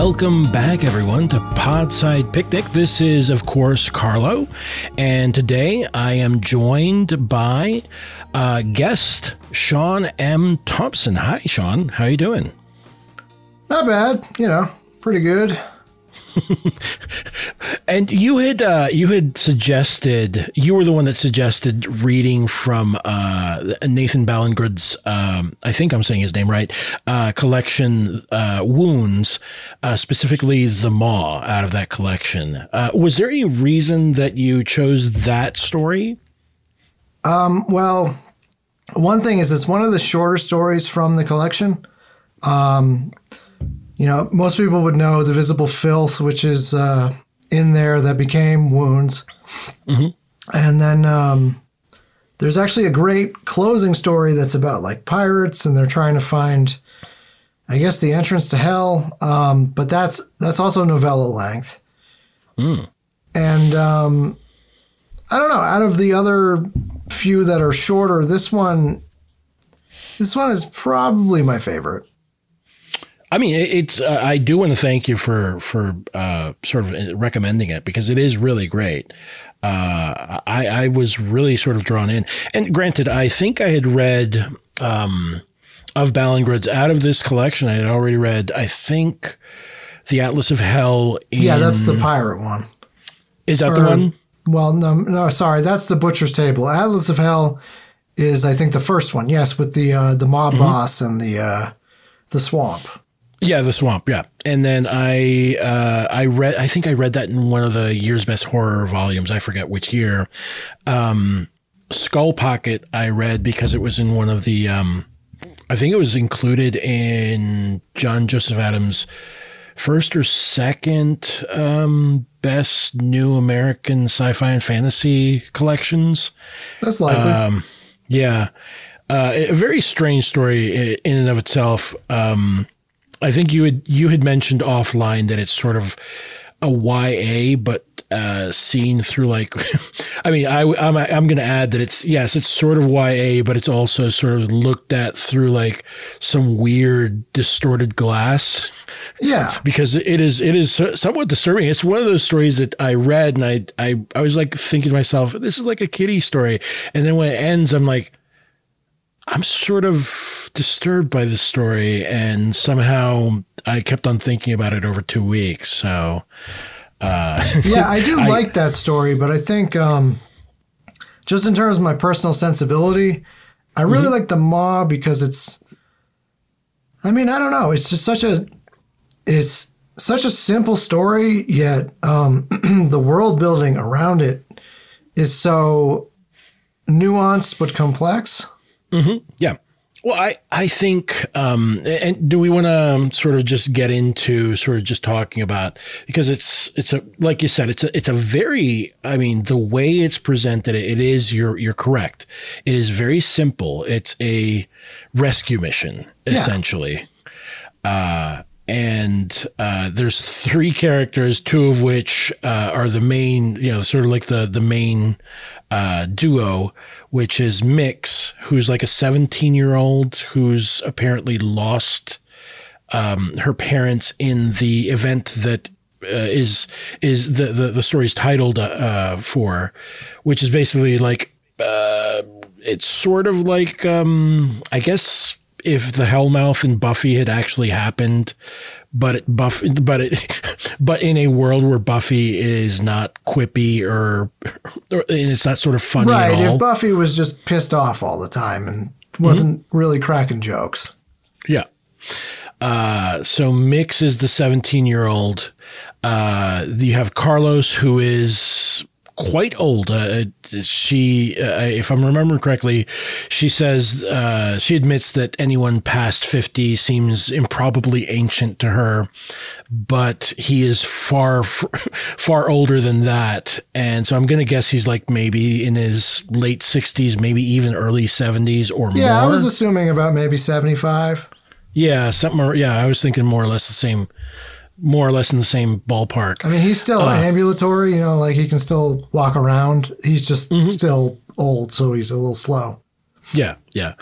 Welcome back, everyone, to Podside Picnic. This is, of course, Carlo, and today I am joined by uh, guest Sean M. Thompson. Hi, Sean. How you doing? Not bad, you know, pretty good. and you had uh, you had suggested you were the one that suggested reading from uh, Nathan Ballingrud's um, I think I'm saying his name right uh, collection uh, wounds uh, specifically the maw out of that collection. Uh, was there any reason that you chose that story? Um, well, one thing is it's one of the shorter stories from the collection. Um, you know, most people would know the visible filth, which is uh, in there that became wounds. Mm-hmm. And then um, there's actually a great closing story that's about like pirates and they're trying to find, I guess, the entrance to hell. Um, but that's that's also novella length. Mm. And um, I don't know. Out of the other few that are shorter, this one, this one is probably my favorite. I mean, it's. Uh, I do want to thank you for for uh, sort of recommending it because it is really great. Uh, I, I was really sort of drawn in, and granted, I think I had read um, of Ballingrud's out of this collection. I had already read, I think, the Atlas of Hell. In, yeah, that's the pirate one. Is that or, the one? Well, no, no, sorry, that's the Butcher's Table. Atlas of Hell is, I think, the first one. Yes, with the uh, the mob mm-hmm. boss and the uh, the swamp. Yeah, the swamp. Yeah, and then I uh, I read. I think I read that in one of the year's best horror volumes. I forget which year. Um, Skull Pocket. I read because it was in one of the. Um, I think it was included in John Joseph Adams' first or second um, best new American sci-fi and fantasy collections. That's likely. Um, yeah, uh, a very strange story in and of itself. Um, I think you had you had mentioned offline that it's sort of a YA, but uh, seen through like, I mean, I, I'm I'm going to add that it's yes, it's sort of YA, but it's also sort of looked at through like some weird distorted glass. Yeah, because it is it is somewhat disturbing. It's one of those stories that I read and I I I was like thinking to myself, this is like a kiddie story, and then when it ends, I'm like, I'm sort of disturbed by this story, and somehow I kept on thinking about it over two weeks. So, uh, yeah, I do I, like that story, but I think um, just in terms of my personal sensibility, I really mm-hmm. like the Maw because it's. I mean, I don't know. It's just such a, it's such a simple story, yet um, the world building around it is so nuanced but complex. Mm-hmm. Yeah. Well, I, I think, um, and do we want to um, sort of just get into sort of just talking about because it's it's a like you said it's a it's a very I mean the way it's presented it is you're you're correct it is very simple it's a rescue mission essentially, yeah. uh, and uh, there's three characters two of which uh, are the main you know sort of like the the main uh, duo which is Mix, who's like a 17 year old who's apparently lost um, her parents in the event that uh, is is the, the the story's titled uh, for, which is basically like uh, it's sort of like um, I guess if the Hellmouth and Buffy had actually happened, but it buff but it but in a world where Buffy is not quippy or, or and it's not sort of funny right if Buffy was just pissed off all the time and wasn't mm-hmm. really cracking jokes yeah Uh, so Mix is the 17 year old. Uh, you have Carlos, who is quite old. Uh, she, uh, if I'm remembering correctly, she says uh, she admits that anyone past 50 seems improbably ancient to her, but he is far, far older than that. And so I'm going to guess he's like maybe in his late 60s, maybe even early 70s or yeah, more. Yeah, I was assuming about maybe 75. Yeah, something. Yeah, I was thinking more or less the same more or less in the same ballpark. I mean, he's still uh, ambulatory, you know, like he can still walk around. He's just mm-hmm. still old, so he's a little slow. Yeah, yeah,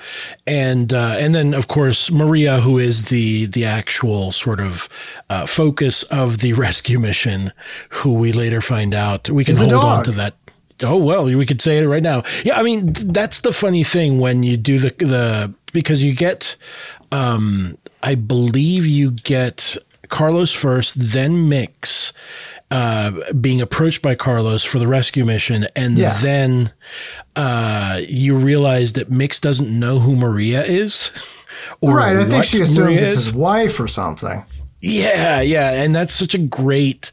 and uh, and then of course Maria, who is the the actual sort of uh, focus of the rescue mission, who we later find out we can hold on to that. Oh well, we could say it right now. Yeah, I mean that's the funny thing when you do the the because you get, um, I believe you get Carlos first, then Mix uh, being approached by Carlos for the rescue mission, and yeah. then uh, you realize that Mix doesn't know who Maria is. right, I think she assumes it's his wife or something. Yeah, yeah, and that's such a great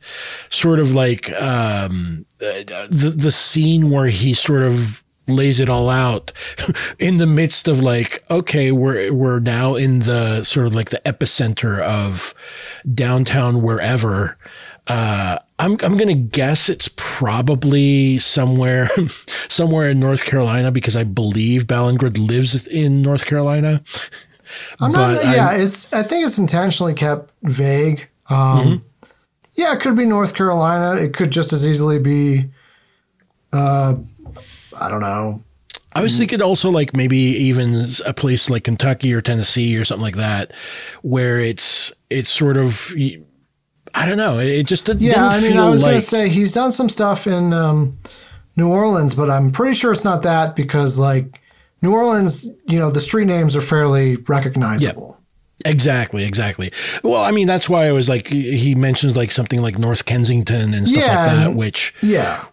sort of like um, the the scene where he sort of lays it all out in the midst of like okay we're we're now in the sort of like the epicenter of downtown wherever uh, I'm I'm gonna guess it's probably somewhere somewhere in North Carolina because I believe Ballingrud lives in North Carolina. I'm not. yeah, I'm, it's. I think it's intentionally kept vague. Um, mm-hmm. Yeah, it could be North Carolina. It could just as easily be uh, I don't know. I was thinking also like maybe even a place like Kentucky or Tennessee or something like that, where it's it's sort of I don't know. It just didn't. Yeah, I mean, I was like, going to say he's done some stuff in um, New Orleans, but I'm pretty sure it's not that because like New Orleans, you know, the street names are fairly recognizable. Yeah. Exactly, exactly. Well, I mean, that's why I was like, he mentions like something like North Kensington and stuff yeah, like that, which yeah,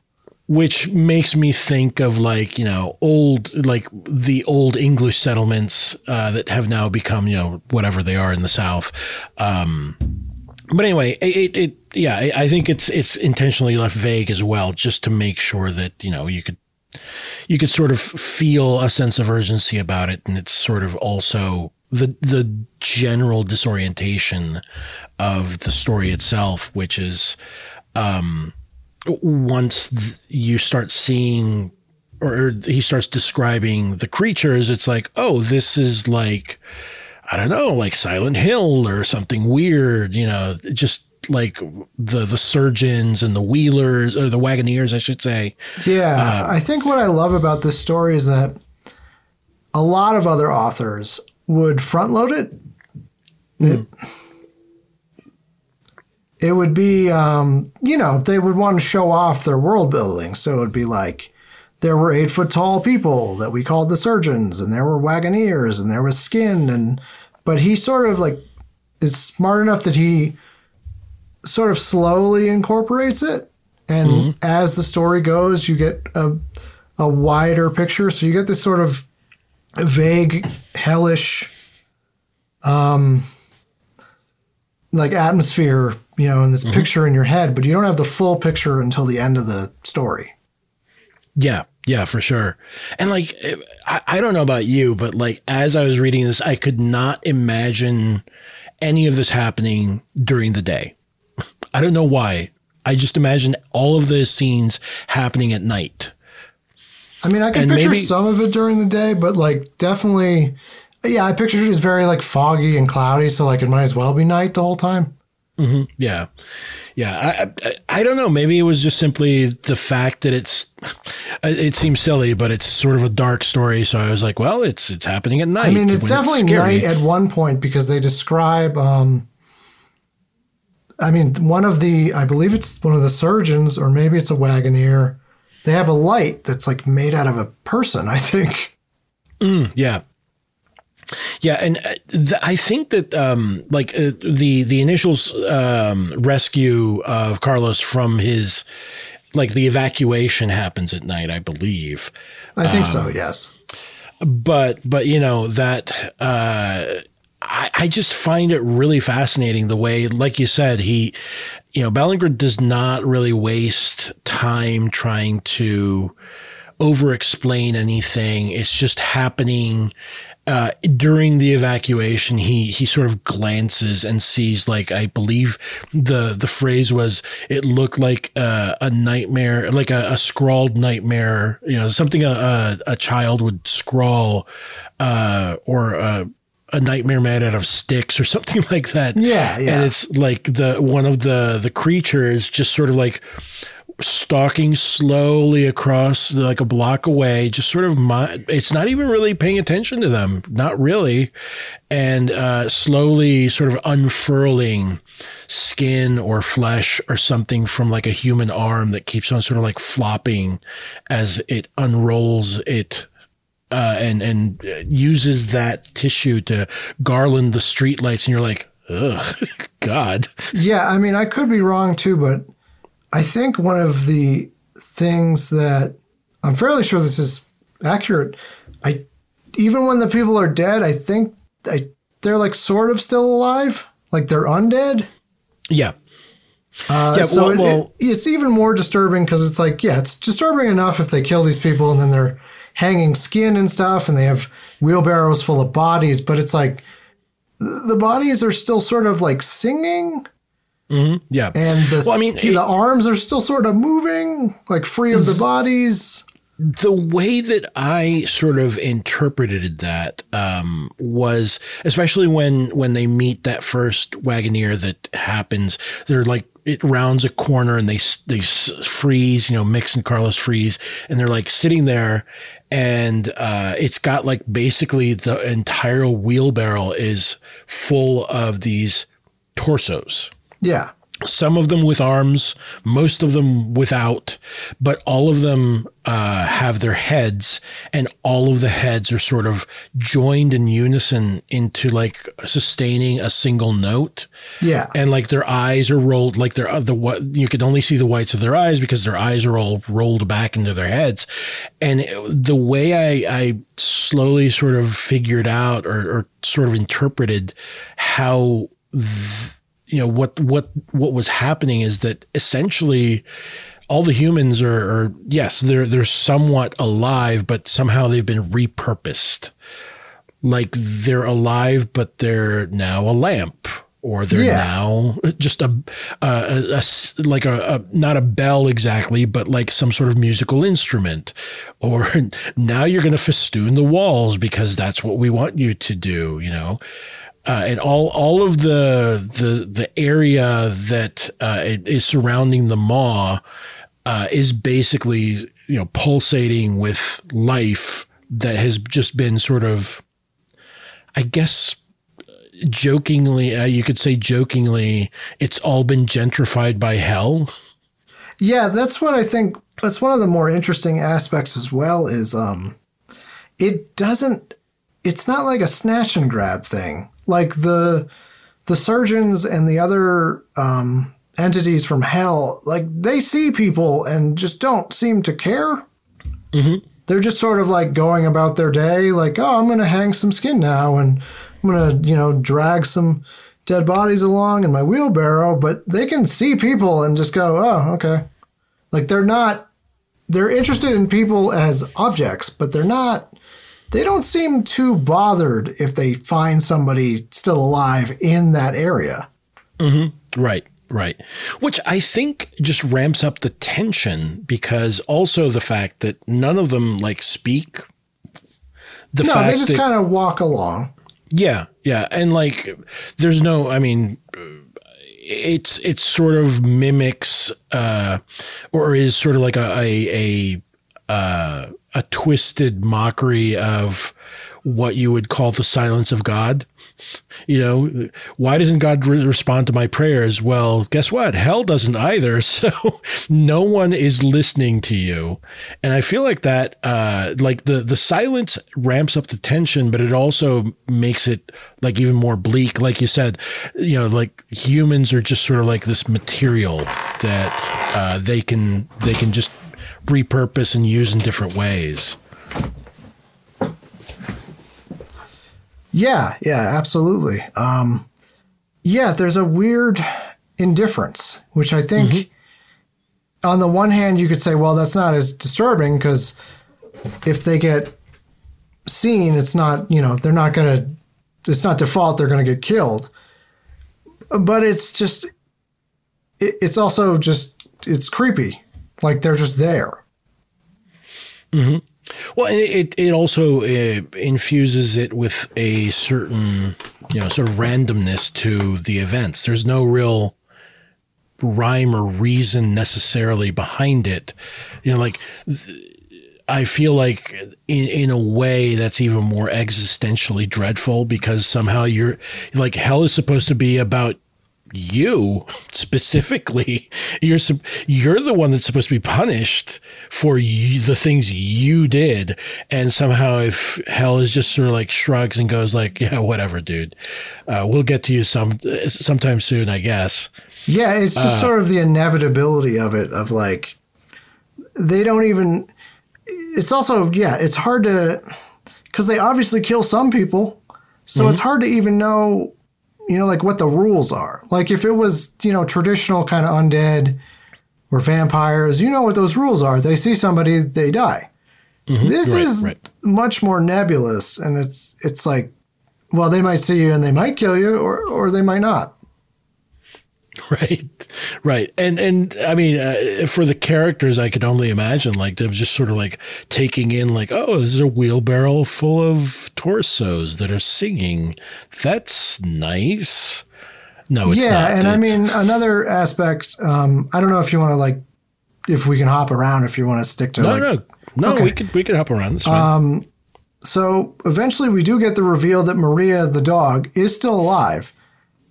which makes me think of like you know old like the old English settlements uh, that have now become you know whatever they are in the South. Um, but anyway, it, it yeah, I think it's it's intentionally left vague as well, just to make sure that you know you could you could sort of feel a sense of urgency about it, and it's sort of also the the general disorientation of the story itself, which is. Um, once you start seeing or he starts describing the creatures, it's like, oh, this is like, I don't know, like Silent Hill or something weird, you know, just like the the surgeons and the wheelers or the wagoneers, I should say. Yeah, um, I think what I love about this story is that a lot of other authors would front load it. Mm. it it would be, um, you know, they would want to show off their world building. So it would be like there were eight foot tall people that we called the surgeons, and there were wagoneers, and there was skin, and but he sort of like is smart enough that he sort of slowly incorporates it, and mm-hmm. as the story goes, you get a a wider picture. So you get this sort of vague, hellish, um, like atmosphere you know, in this mm-hmm. picture in your head, but you don't have the full picture until the end of the story. Yeah, yeah, for sure. And like, I, I don't know about you, but like, as I was reading this, I could not imagine any of this happening during the day. I don't know why. I just imagine all of the scenes happening at night. I mean, I can and picture maybe, some of it during the day, but like, definitely, yeah, I pictured it as very like foggy and cloudy, so like it might as well be night the whole time. Mm-hmm. Yeah, yeah. I, I, I don't know. Maybe it was just simply the fact that it's. It seems silly, but it's sort of a dark story. So I was like, well, it's it's happening at night. I mean, it's definitely it's night at one point because they describe. Um, I mean, one of the I believe it's one of the surgeons, or maybe it's a wagoneer. They have a light that's like made out of a person. I think. Mm, yeah, yeah, and uh, th- I think that um, like uh, the the initial um, rescue of Carlos from his like the evacuation happens at night, I believe. I think um, so. Yes. But but you know that uh, I, I just find it really fascinating the way, like you said, he, you know, Ballingrud does not really waste time trying to over explain anything. It's just happening. Uh, during the evacuation, he he sort of glances and sees like I believe the the phrase was it looked like uh, a nightmare, like a, a, scrawled nightmare, you know, something a, a, a child would scrawl, uh, or a, a nightmare made out of sticks or something like that. Yeah, yeah. And it's like the one of the the creatures just sort of like stalking slowly across like a block away, just sort of, it's not even really paying attention to them, not really. And uh, slowly sort of unfurling skin or flesh or something from like a human arm that keeps on sort of like flopping as it unrolls it uh, and and uses that tissue to garland the streetlights, and you're like, ugh, God. Yeah, I mean, I could be wrong too, but I think one of the things that I'm fairly sure this is accurate. I even when the people are dead, I think I, they're like sort of still alive, like they're undead. Yeah. Uh, yeah, so well, it, well, it, it's even more disturbing because it's like, yeah, it's disturbing enough if they kill these people and then they're hanging skin and stuff and they have wheelbarrows full of bodies, but it's like the bodies are still sort of like singing Mm-hmm. Yeah, and the well, I mean, the arms are still sort of moving, like free of the bodies. The way that I sort of interpreted that um, was, especially when when they meet that first Wagoneer that happens, they're like it rounds a corner and they they freeze, you know, Mix and Carlos freeze, and they're like sitting there, and uh, it's got like basically the entire wheelbarrow is full of these torsos yeah. Some of them with arms, most of them without, but all of them uh, have their heads, and all of the heads are sort of joined in unison into like sustaining a single note. Yeah, and like their eyes are rolled, like they're uh, the what you can only see the whites of their eyes because their eyes are all rolled back into their heads. And the way I, I slowly sort of figured out or, or sort of interpreted how. Th- you know what what what was happening is that essentially all the humans are, are, yes they're they're somewhat alive but somehow they've been repurposed. Like they're alive but they're now a lamp or they're yeah. now just a, a, a, a like a, not a bell exactly but like some sort of musical instrument. Or now you're going to festoon the walls because that's what we want you to do you know uh, and all all of the the the area that uh, is surrounding the maw uh, is basically you know pulsating with life that has just been sort of, I guess, jokingly uh, you could say jokingly, it's all been gentrified by hell. Yeah, that's what I think. That's one of the more interesting aspects as well. Is um, it doesn't. It's not like a snatch and grab thing like the the surgeons and the other um, entities from hell, like they see people and just don't seem to care. Mm-hmm. They're just sort of like going about their day, like, oh, I'm going to hang some skin now and I'm going to, you know, drag some dead bodies along in my wheelbarrow. But they can see people and just go, oh, okay. Like they're not, they're interested in people as objects, but they're not they don't seem too bothered if they find somebody still alive in that area. Mm-hmm. Right, right. Which I think just ramps up the tension because also the fact that none of them like speak. The no, they just kind of walk along. Yeah, yeah, and like, there's no. I mean, it's it's sort of mimics, uh, or is sort of like a a, a uh, a twisted mockery of what you would call the silence of God. You know, why doesn't God re- respond to my prayers? Well, guess what? Hell doesn't either. So no one is listening to you. And I feel like that, uh, like the, the silence ramps up the tension, but it also makes it like even more bleak. Like you said, you know, like humans are just sort of like this material that, uh, they can, they can just repurpose and use in different ways. Yeah, yeah, absolutely. Um, yeah, there's a weird indifference, which I think, mm-hmm. on the one hand, you could say, well, that's not as disturbing because if they get seen, it's not, you know, they're not going to, it's not default, they're going to get killed. But it's just, it, it's also just, it's creepy. Like they're just there. Mm-hmm. Well, it it also uh, infuses it with a certain you know sort of randomness to the events. There's no real rhyme or reason necessarily behind it. You know, like I feel like in in a way that's even more existentially dreadful because somehow you're like hell is supposed to be about you specifically you're you're the one that's supposed to be punished for you, the things you did. And somehow if hell is just sort of like shrugs and goes like yeah whatever dude. Uh, we'll get to you some sometime soon i guess. Yeah it's just uh, sort of the inevitability of it of like they don't even it's also yeah it's hard to because they obviously kill some people. So mm-hmm. it's hard to even know you know, like what the rules are. Like if it was, you know, traditional kind of undead or vampires, you know what those rules are. They see somebody, they die. Mm-hmm. This right, is right. much more nebulous, and it's it's like, well, they might see you and they might kill you, or or they might not. Right, right, and and I mean, uh, for the characters, I could only imagine like them just sort of like taking in like, oh, this is a wheelbarrow full of torsos that are singing. That's nice. No, it's yeah, not. and it's, I mean another aspect. Um, I don't know if you want to like, if we can hop around, if you want to stick to. No, like, no, no. Okay. We could we could hop around. That's fine. Um, so eventually, we do get the reveal that Maria, the dog, is still alive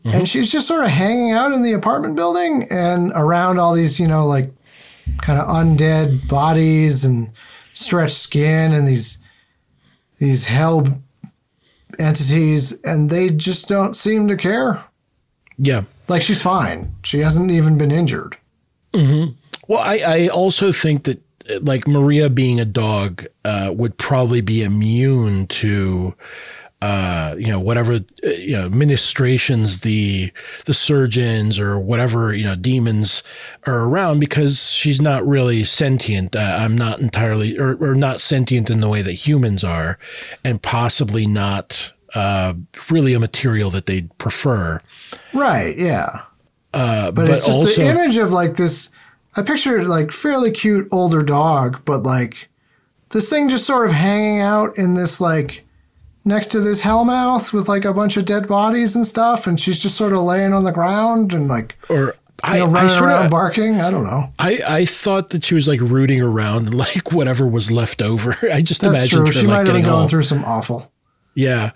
Mm-hmm. And she's just sort of hanging out in the apartment building and around all these, you know, like kind of undead bodies and stretched skin and these these hell entities and they just don't seem to care. Yeah. Like she's fine. She hasn't even been injured. Mm-hmm. Well, I, I also think that like Maria being a dog uh, would probably be immune to uh, you know, whatever, uh, you know, ministrations the, the surgeons or whatever, you know, demons are around because she's not really sentient. Uh, I'm not entirely, or, or not sentient in the way that humans are, and possibly not uh, really a material that they'd prefer. Right. Yeah. Uh, but, but, it's just also, the image of like this. I pictured like fairly cute older dog, but like this thing just sort of hanging out in this like next to this hellmouth with like a bunch of dead bodies and stuff, and she's just sort of laying on the ground and like or I, know, running I around of, barking. I don't know. I, I thought that she was like rooting around like whatever was left over. I just That's imagined true. her she like might have been going all, through some awful. Yeah,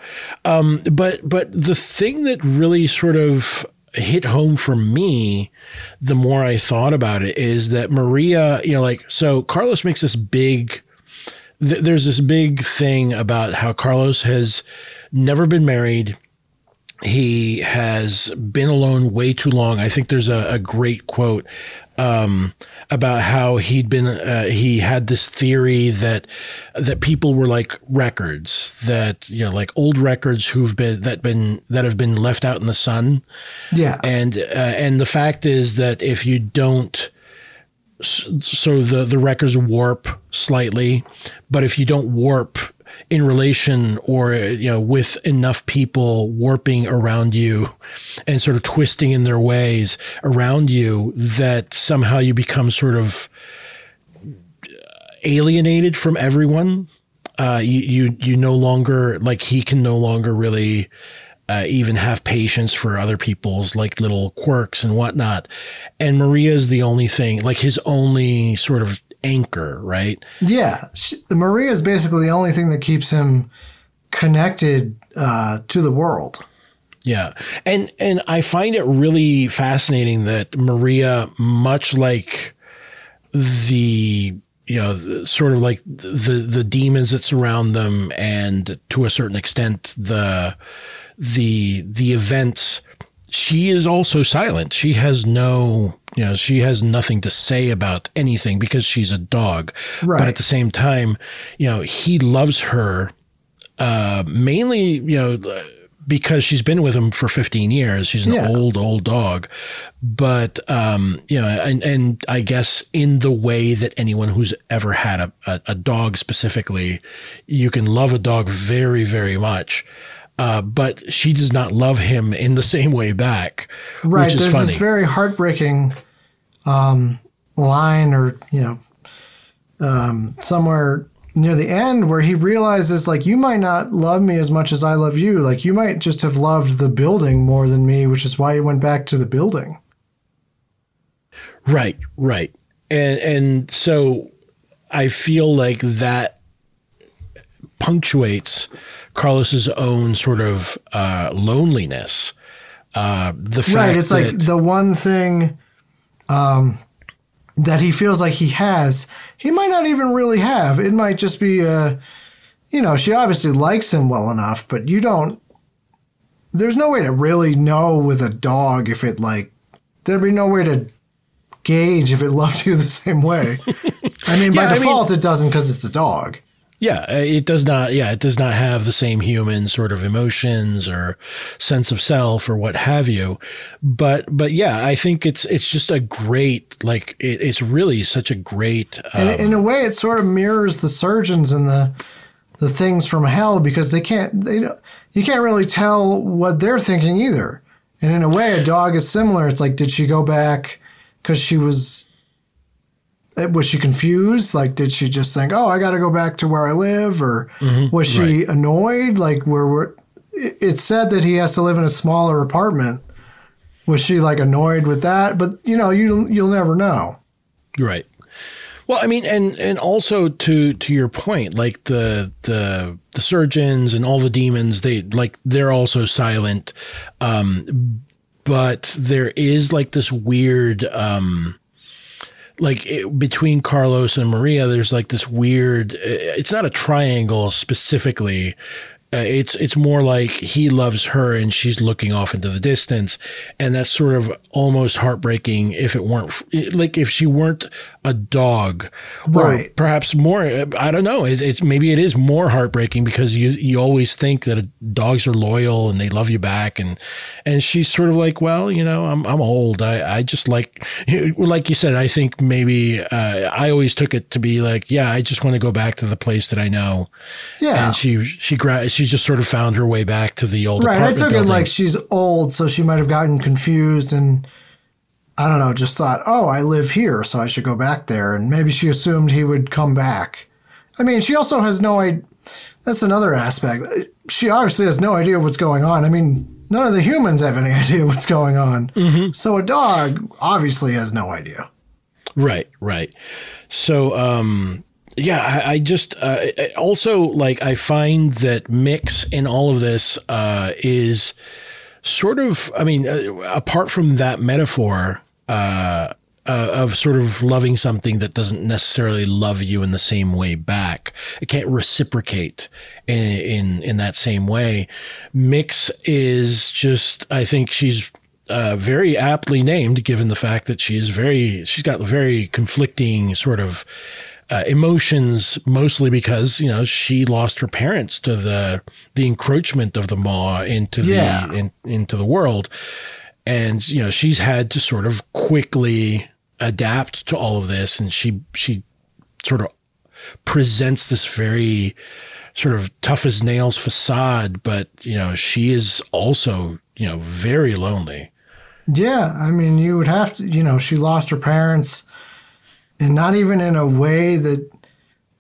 um, but but the thing that really sort of hit home for me the more I thought about it is that Maria, you know, like so Carlos makes this big th- there's this big thing about how Carlos has never been married. He has been alone way too long. I think there's a, a great quote um, about how he'd been uh, he had this theory that that people were like records that you know like old records who've been that been that have been left out in the sun yeah and uh, and the fact is that if you don't so the the records warp slightly, but if you don't warp in relation or you know with enough people warping around you and sort of twisting in their ways around you that somehow you become sort of alienated from everyone uh, you, you you no longer like he can no longer really uh, even have patience for other people's like little quirks and whatnot. And Maria is the only thing, like his only sort of anchor, right? Yeah. She, Maria is basically the only thing that keeps him connected uh, to the world. Yeah. And and I find it really fascinating that Maria much like the you know sort of like the the demons that surround them and to a certain extent the the the events she is also silent. She has no, you know, she has nothing to say about anything because she's a dog. Right. But at the same time, you know, he loves her uh, mainly you know because she's been with him for 15 years. She's an Yeah. old, old dog. But, um, you know, and, and I guess in the way that anyone who's ever had a, a, a dog specifically, you can love a dog very, very much. Uh, but she does not love him in the same way back, Right. which is There's funny. this very heartbreaking um, line, or you know, um, somewhere near the end where he realizes like you might not love me as much as I love you. Like you might just have loved the building more than me, which is why he went back to the building. Right, right. And and so I feel like that punctuates Carlos's own sort of uh, loneliness. Uh, the fact Right. It's like the one thing um, that he feels like he has, he might not even really have. It might just be a, you know, she obviously likes him well enough, but you don't. There's no way to really know with a dog if it like. There'd be no way to gauge if it loved you the same way. I mean, by Yeah, I mean- default, it doesn't because it's a dog. Yeah, uh, it does not. Yeah, it does not have the same human sort of emotions or sense of self or what have you. But but yeah, I think it's it's just a great like it, it's really such a great. Um, in a way, it sort of mirrors the surgeons and the the things from hell because they can't they don't you can't really tell what they're thinking either. And in a way, a dog is similar. It's like, did she go back because she was was she confused? Like, did she just think, oh, I got to go back to where I live, or was she annoyed? Like, where we're it- it's said that he has to live in a smaller apartment. Was she like annoyed with that? But you know, you you'll never know. Right. Well, I mean, and and also to to your point, like the the the surgeons and all the demons, they like they're also silent, um, but there is like this weird, um, like it, between Carlos and Maria, there's like this weird. Eh, it's not a triangle specifically. Uh, it's it's more like he loves her and she's looking off into the distance, and that's sort of almost heartbreaking if it weren't like if she weren't a dog, Right. perhaps more. I don't know. It's, it's maybe it is more heartbreaking because you you always think that dogs are loyal and they love you back, and and she's sort of like, well, you know, I'm I'm old. I I just like like you said. I think maybe uh, I always took it to be like, yeah, I just want to go back to the place that I know. Yeah. And she she gra- she just sort of found her way back to the old Right. I took building. it like she's old, so she might have gotten confused and I don't know, just thought, oh, I live here, so I should go back there. And maybe she assumed he would come back. I mean, she also has no idea. That's another aspect. She obviously has no idea what's going on. I mean, none of the humans have any idea what's going on. Mm-hmm. So a dog obviously has no idea. Right, right. So, um, yeah, I, I just uh, also like I find that mix in all of this uh, is sort of. I mean, uh, apart from that metaphor. Uh, uh, of sort of loving something that doesn't necessarily love you in the same way back. It can't reciprocate in in, in that same way. Mix is just. I think she's uh, very aptly named, given the fact that she is very. She's got very conflicting sort of. Uh, emotions mostly because you know she lost her parents to the the encroachment of the maw into Yeah. the in, into the world. And you know she's had to sort of quickly adapt to all of this. And she she sort of presents this very sort of tough as nails facade. But you know she is also you know very lonely. Yeah, I mean, you would have to, you know, she lost her parents, and not even in a way that,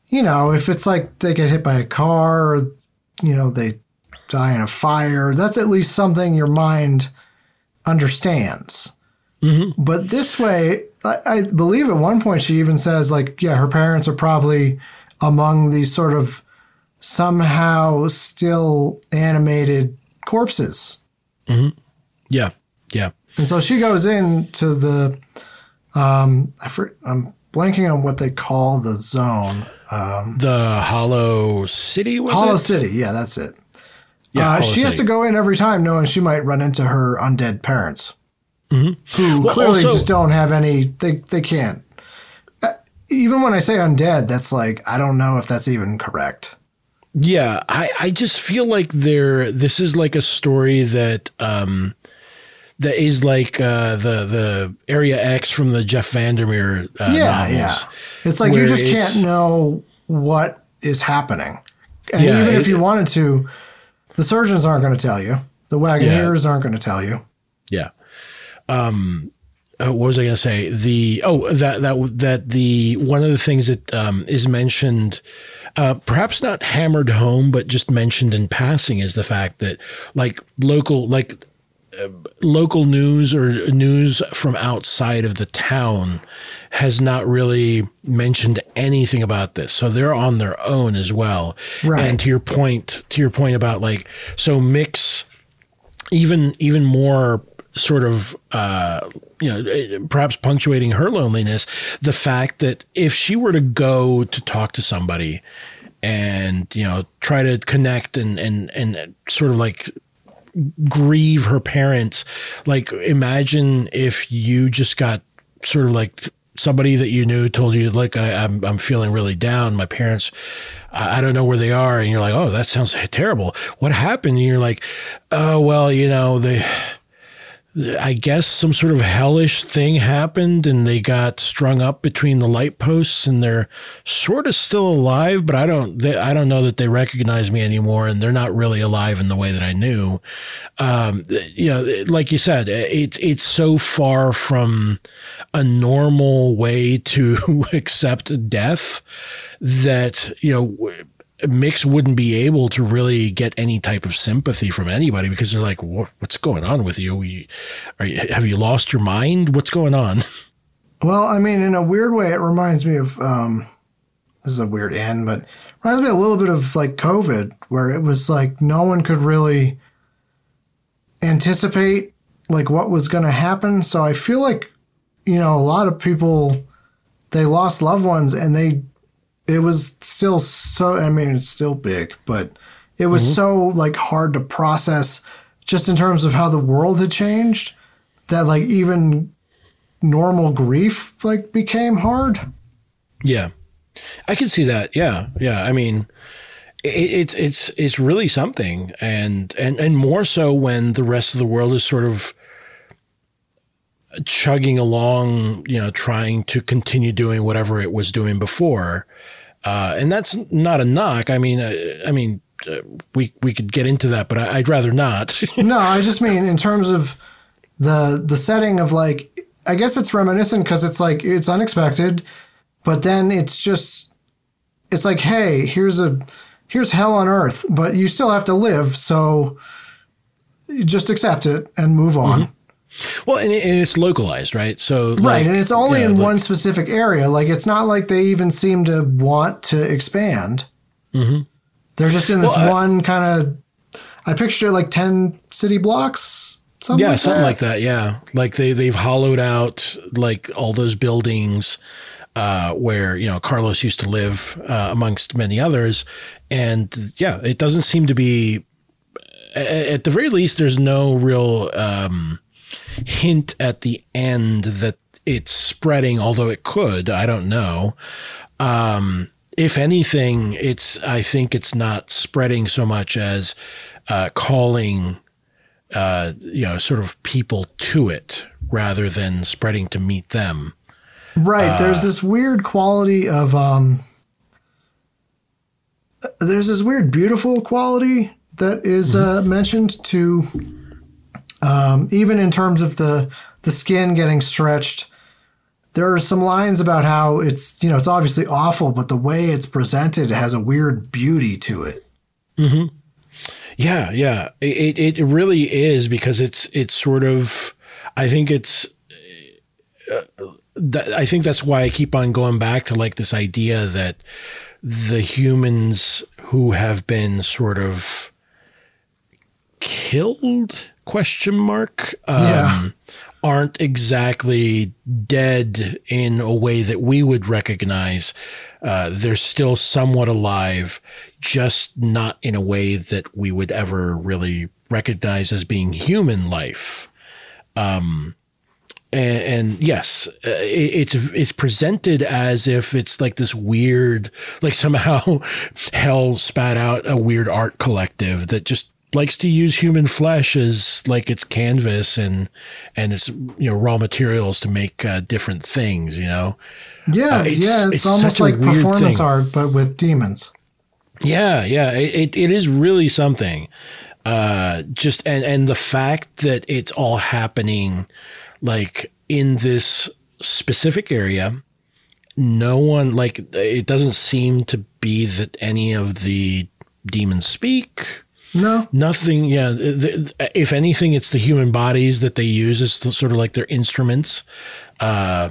you know, if it's like they get hit by a car or, you know, they die in a fire, that's at least something your mind understands. But this way, I, I believe at one point she even says, like, yeah, her parents are probably among these sort of somehow still animated corpses. yeah yeah And so she goes into the, um, I for, I'm blanking on what they call the zone. Um, the hollow city was Hollow it? City. Yeah, that's it. Yeah, uh, she has to go in every time knowing she might run into her undead parents who Mm-hmm. Well, clearly also- just don't have any, they, they can't. Uh, even when I say undead, that's like, I don't know if that's even correct. Yeah, I, I just feel like there. This is like a story that um, that is like uh, the the Area X from the Jeff Vandermeer. Uh, yeah, novels, yeah. It's like you just can't know what is happening, and Yeah, even if you wanted to, the surgeons aren't going to tell you. The Wagoneers aren't going to tell you. Yeah. Um, uh, what was I going to say? The oh that that that the one of the things that um, is mentioned, uh, perhaps not hammered home, but just mentioned in passing, is the fact that like local like local news or news from outside of the town has not really mentioned anything about this. So they're on their own as well. Right. And to your point, to your point about like so mix even even more sort of uh, you know eh, perhaps punctuating her loneliness the fact that if she were to go to talk to somebody and you know try to connect and and and sort of like grieve her parents like imagine if you just got sort of like somebody that you knew told you like I, I'm I'm feeling really down. My parents, I, I don't know where they are, and you're like, oh, that sounds terrible. What happened? And you're like, oh well, you know they. I guess some sort of hellish thing happened and they got strung up between the light posts and they're sort of still alive, but I don't, they, I don't know that they recognize me anymore and they're not really alive in the way that I knew. Um, you know, like you said, it's, it's so far from a normal way to accept death that, you know, Mix wouldn't be able to really get any type of sympathy from anybody because they're like, "What- "What's going on with you? you, have you lost your mind? What's going on?" Well, I mean, in a weird way, it reminds me of um, this is a weird end, but reminds me a little bit of like COVID, where it was like no one could really anticipate like what was going to happen. So I feel like you know a lot of people they lost loved ones, and they it was still so. I mean, it's still big, but it was mm-hmm. so like hard to process just in terms of how the world had changed that like even normal grief like became hard. Yeah, I can see that. Yeah, yeah. I mean, it, it's it's it's really something, and and and more so when the rest of the world is sort of chugging along, you know, trying to continue doing whatever it was doing before. Uh, and that's not a knock. I mean, uh, I mean, uh, we we could get into that, but I, I'd rather not. No, I just mean in terms of the the setting of like I guess it's reminiscent because it's like it's unexpected, but then it's just it's like hey, here's a here's hell on earth, but you still have to live, so you just accept it and move on. Well, and, it, and it's localized, right? So, Right, and it's only yeah, in like- one specific area. Like it's not like they even seem to want to expand. They're just in this Mm-hmm. Well, one kind of. I pictured it like ten city blocks. Something yeah, like something that. like that. Yeah, like they they've hollowed out like all those buildings uh, where you know Carlos used to live, uh, amongst many others, and yeah, it doesn't seem to be. At the very least, there's no real um, hint at the end that it's spreading, although it could. I don't know. Um, if anything, it's I think it's not spreading so much as uh, calling uh, you know, sort of people to it rather than spreading to meet them. Right. there's this weird quality of um there's this weird beautiful quality that is, uh, mentioned to um, even in terms of the the skin getting stretched. There are some lines about how it's you know it's obviously awful, but the way it's presented has a weird beauty to it. Mm-hmm. Yeah, yeah, it it really is because it's it's sort of I think it's uh, I think that's why I keep on going back to like this idea that the humans who have been sort of killed question mark? Um, Yeah. aren't exactly dead in a way that we would recognize. Uh, they're still somewhat alive just not in a way that we would ever really recognize as being human life. Um, and, and yes, uh, it's it's presented as if it's like this weird, like somehow hell spat out a weird art collective that just likes to use human flesh as like its canvas and and its you know raw materials to make uh, different things. You know, Yeah, Uh, it's- yeah, it's, it's almost like performance thing. art, but with demons. Yeah, yeah, it, it, it is really something. Uh, just and and the fact that it's all happening like in this specific area, no one like it doesn't seem to be that any of the demons speak. No, Nothing. Yeah. If anything, it's the human bodies that they use as sort of like their instruments. Uh,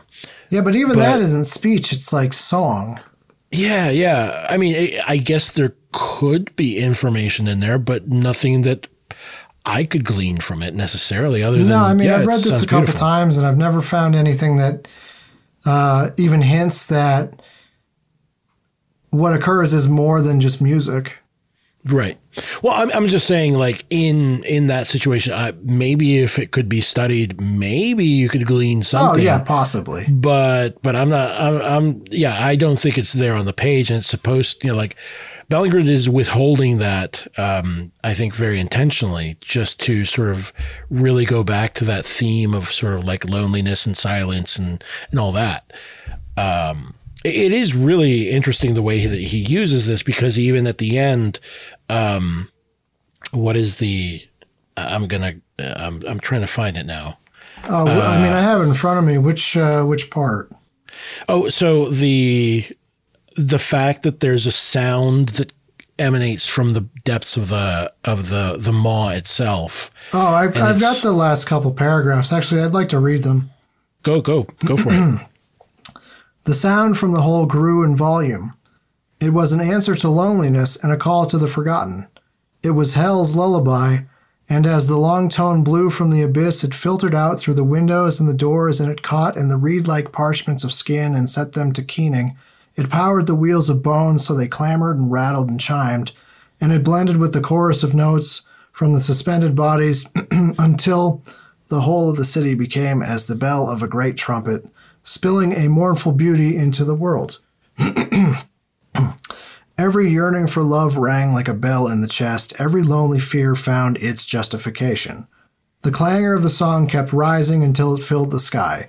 yeah, but even But- that isn't speech; it's like song. Yeah, yeah. I mean, I- I guess there could be information in there, but nothing that I could glean from it necessarily. Other than No, I mean yeah, I've read this a couple beautiful. times, and I've never found anything that uh, even hints that what occurs is more than just music. Right. Well, I'm, I'm just saying, like in in that situation, I, maybe if it could be studied, maybe you could glean something. Oh something. yeah, possibly. but but I'm not. I'm, I'm yeah. I don't think it's there on the page, and it's supposed. You know, like Ballingrud is withholding that. Um, I think very intentionally, just to sort of really go back to that theme of sort of like loneliness and silence and and all that. Um, it- is really interesting the way that he uses this because even at the end, um, what is the? I'm gonna. I'm I'm trying to find it now. Oh, Uh, I mean I have it in front of me. Which uh, which part? Oh, so the the fact that there's a sound that emanates from the depths of the of the the maw itself. Oh, I've I've got the last couple paragraphs. Actually, I'd like to read them. Go go go for it. The sound from the hole grew in volume. It was an answer to loneliness and a call to the forgotten. It was hell's lullaby, and as the long tone blew from the abyss, it filtered out through the windows and the doors, and it caught in the reed like parchments of skin and set them to keening. It powered the wheels of bones so they clamored and rattled and chimed, and it blended with the chorus of notes from the suspended bodies until the whole of the city became as the bell of a great trumpet, spilling a mournful beauty into the world. Every yearning for love rang like a bell in the chest, every lonely fear found its justification. The clangor of the song kept rising until it filled the sky.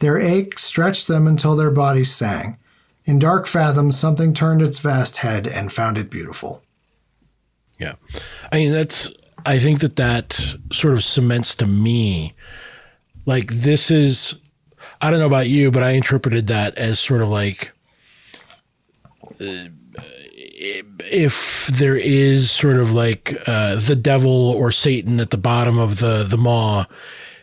Their ache stretched them until their bodies sang. In dark fathoms, something turned its vast head and found it beautiful. Yeah, I mean that's. I think that that sort of cements to me, like this is. I don't know about you, but I interpreted that as sort of like. uh, If there is sort of like uh, the devil or Satan at the bottom of the the maw,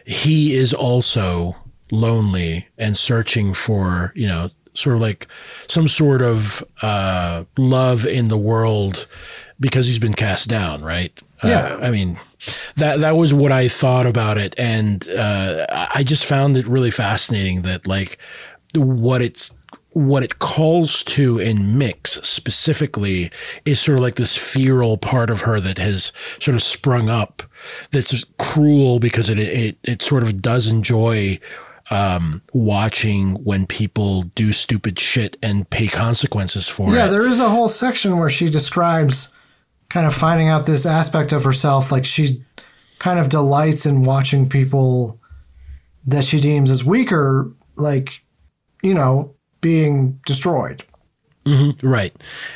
he is also lonely and searching for you know sort of like some sort of uh, love in the world because he's been cast down, right? Yeah. Uh, I mean, that that was what I thought about it, and uh, I just found it really fascinating that like what it's what it calls to in mix specifically is sort of like this feral part of her that has sort of sprung up that's cruel because it it, it sort of does enjoy um, watching when people do stupid shit and pay consequences for Yeah, it. Yeah, there is a whole section where she describes kind of finding out this aspect of herself. Like she kind of delights in watching people that she deems as weaker, like, you know, being destroyed. Mm-hmm. Right.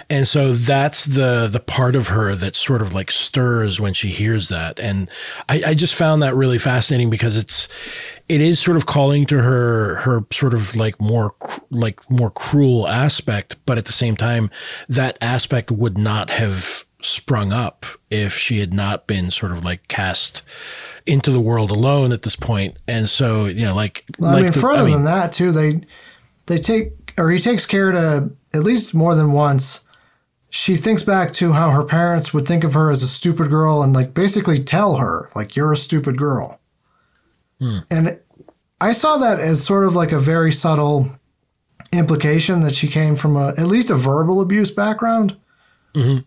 And so that's the the part of her that sort of like stirs when she hears that. And I, I just found that really fascinating because it's it is sort of calling to her her sort of like more like more cruel aspect, but at the same time that aspect would not have sprung up if she had not been sort of like cast into the world alone at this point. And so, you know, like, Well, I like mean, the- further I mean, than that, too, they they take or he takes care to at least more than once. She thinks back to how her parents would think of her as a stupid girl and like basically tell her like you're a stupid girl. Hmm. And I saw that as sort of like a very subtle implication that she came from a at least a verbal abuse background, mm-hmm.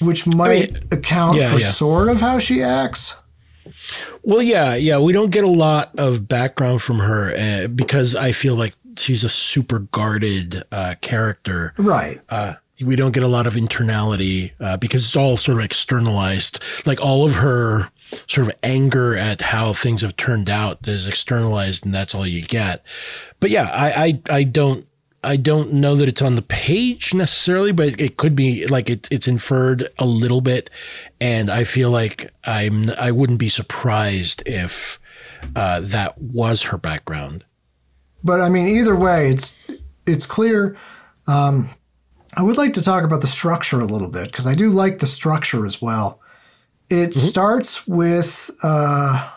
Which might mean, account yeah, for yeah. sort of how she acts. Well, yeah, yeah. We don't get a lot of background from her uh, because I feel like she's a super guarded uh, character. Right. Uh, we don't get a lot of internality uh, because it's all sort of externalized. Like all of her sort of anger at how things have turned out is externalized, and that's all you get. But yeah, I, I, I don't. I don't know that it's on the page necessarily, but it could be like it, it's inferred a little bit, and I feel like I'm I wouldn't be surprised if uh, that was her background. But I mean, either way, it's it's clear. Um, I would like to talk about the structure a little bit because I do like the structure as well. It mm-hmm. starts with uh,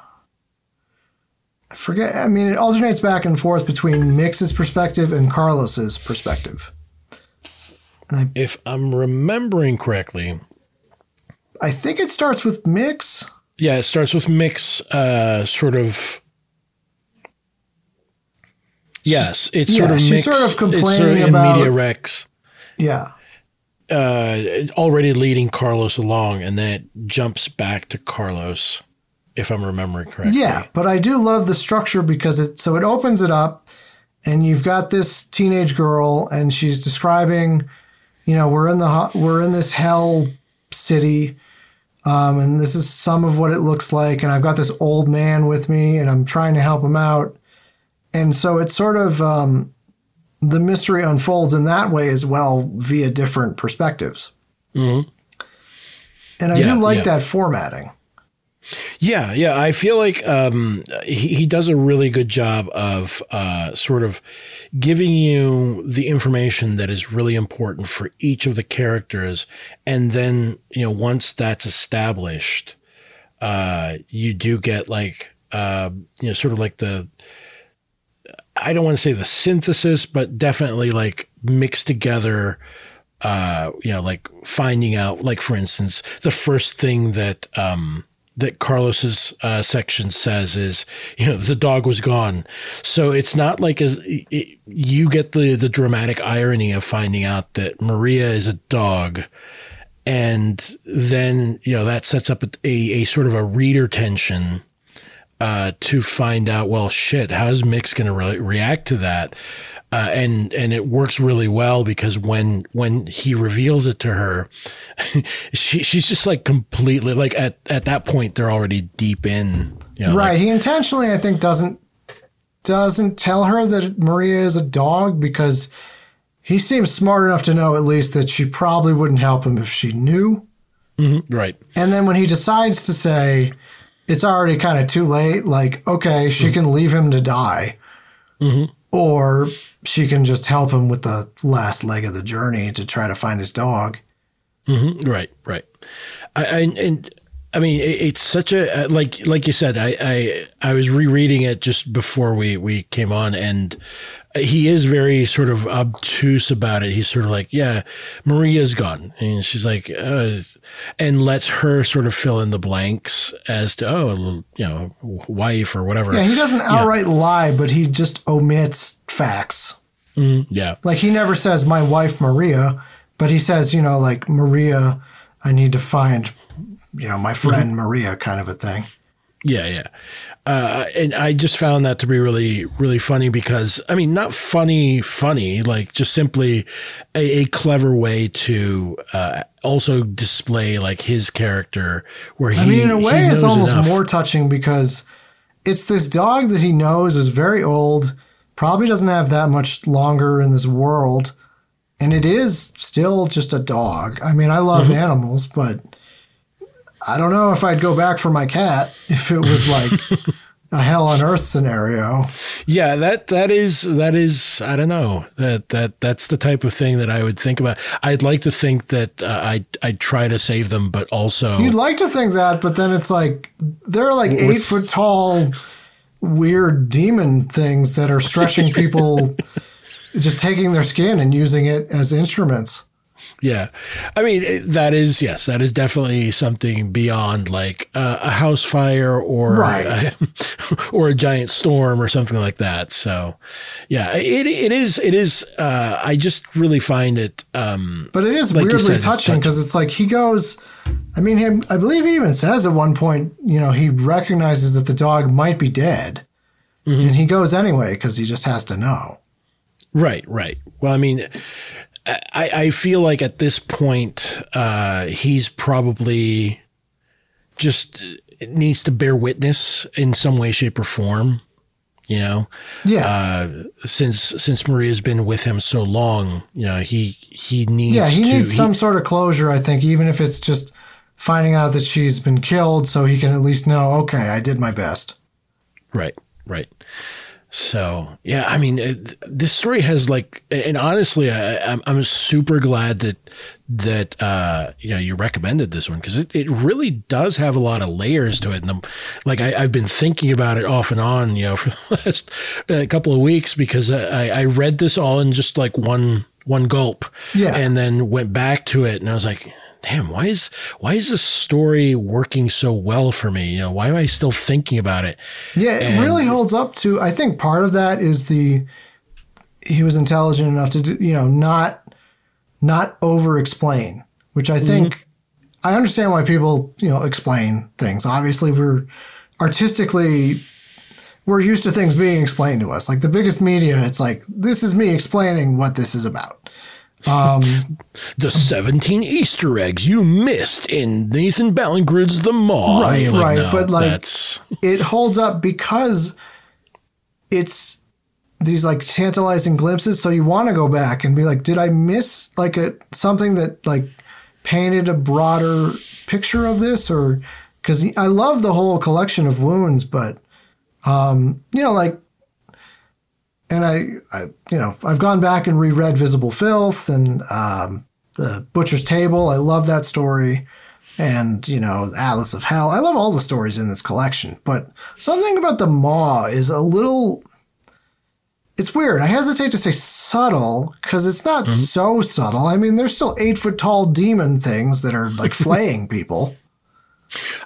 I forget. I mean, it alternates back and forth between Mix's perspective and Carlos's perspective. I, if I'm remembering correctly, I think it starts with Mix. Yeah, it starts with Mix, uh, sort of. Yes, it's yeah, sort of she's mix, sort of complaining sort of about media rex. Yeah, uh, already leading Carlos along, and then it jumps back to Carlos if I'm remembering correctly. Yeah, but I do love the structure because it so it opens it up and you've got this teenage girl and she's describing, you know, we're in the we're in this hell city. Um, and this is some of what it looks like. And I've got this old man with me and I'm trying to help him out. And so it's sort of um, the mystery unfolds in that way as well via different perspectives. Mm-hmm. And I yeah, do like yeah. that formatting. Yeah, yeah. I feel like um, he, he does a really good job of uh, sort of giving you the information that is really important for each of the characters. And then, you know, once that's established, uh, you do get like, uh, you know, sort of like the, I don't want to say the synthesis, but definitely like mixed together uh, you know, like finding out, like for instance, the first thing that um, that Carlos's uh, section says is, you know, the dog was gone. So it's not like a, it, you get the the dramatic irony of finding out that Maria is a dog, and then you know that sets up a, a, a sort of a reader tension uh, to find out. Well, shit, how's Mix going to re- react to that? Uh, and and it works really well because when when he reveals it to her, she she's just like completely like at at that point they're already deep in. You know, right. Like, he intentionally, I think, doesn't doesn't tell her that Maria is a dog because he seems smart enough to know at least that she probably wouldn't help him if she knew. Mm-hmm, right. And then when he decides to say it's already kind of too late, like okay, she mm-hmm. can leave him to die. Mm-hmm. Or she can just help him with the last leg of the journey to try to find his dog. Mm-hmm. Right, right. I, I, and I mean, it, it's such a uh, like like you said. I, I I was rereading it just before we we came on, and he is very sort of obtuse about it. He's sort of like, "Yeah, Maria's gone," and she's like, uh, and lets her sort of fill in the blanks as to, oh, you know, wife or whatever. Yeah, he doesn't outright yeah. lie, but he just omits facts. Mm-hmm. Yeah, like he never says my wife Maria, but he says, you know, like Maria, I need to find, you know, my friend mm-hmm. Maria, kind of a thing. Yeah, yeah. Uh, and I just found that to be really, really funny because I mean, not funny, funny, like just simply a, a clever way to uh, also display like his character. Where he, I mean, in a way, it's almost enough. more touching because it's this dog that he knows is very old, probably doesn't have that much longer in this world, and it is still just a dog. I mean, I love mm-hmm. animals, but I don't know if I'd go back for my cat if it was like a hell on earth scenario. Yeah, that that is that is I don't know that that that's the type of thing that I would think about. I'd like to think that uh, I I'd try to save them, but also you'd like to think that, but then it's like they're like eight foot tall, weird demon things that are stretching people, just taking their skin and using it as instruments. Yeah. I mean, that is, yes, that is definitely something beyond like uh, a house fire or, Right. or a giant storm or something like that. So, yeah, it, it is, it is, uh, I just really find it, um, But it is Like weirdly said, touching because it's like he goes. I mean, him. I believe he even says at one point, you know, he recognizes that the dog might be dead, Mm-hmm. and he goes anyway because he just has to know. Right, right. Well, I mean, I, I feel like at this point, uh, he's probably just needs to bear witness in some way, shape, or form. You know, Yeah, uh, since since Maria's been with him so long, you know, he he needs yeah. He to, needs some sort of closure. I think, even if it's just finding out that she's been killed, so he can at least know, okay, I did my best. Right, right. So yeah, I mean, it, this story has like, and honestly, I, I'm I'm super glad that that uh, you know you recommended this one because it, it really does have a lot of layers to it, and I'm, like I, I've been thinking about it off and on, you know, for the last uh, couple of weeks because I, I read this all in just like one one gulp, Yeah. and then went back to it, and I was like. Damn, why is why is this story working so well for me? You know, why am I still thinking about it? Yeah, it really holds up to. I think part of that is the he was intelligent enough to do, you know, not not over explain, which I mm-hmm. think I understand why people, you know, explain things. Obviously, we're artistically we're used to things being explained to us. Like the biggest media, it's like this is me explaining what this is about. The 17 Easter eggs you missed in Nathan Ballingrud's The Maw. Right, like, right, no, but, like- that's it holds up because it's these like tantalizing glimpses so you want to go back and be like did i miss like a something that like painted a broader picture of this or because i love the whole collection of wounds but um you know like and I, I you know i've gone back and reread visible filth and um the butcher's table i love that story and you know Atlas of Hell. I love all the stories in this collection, but something about the Maw is a little. It's weird. I hesitate to say subtle because it's not so subtle. I mean, there's still eight foot tall demon things that are like flaying people.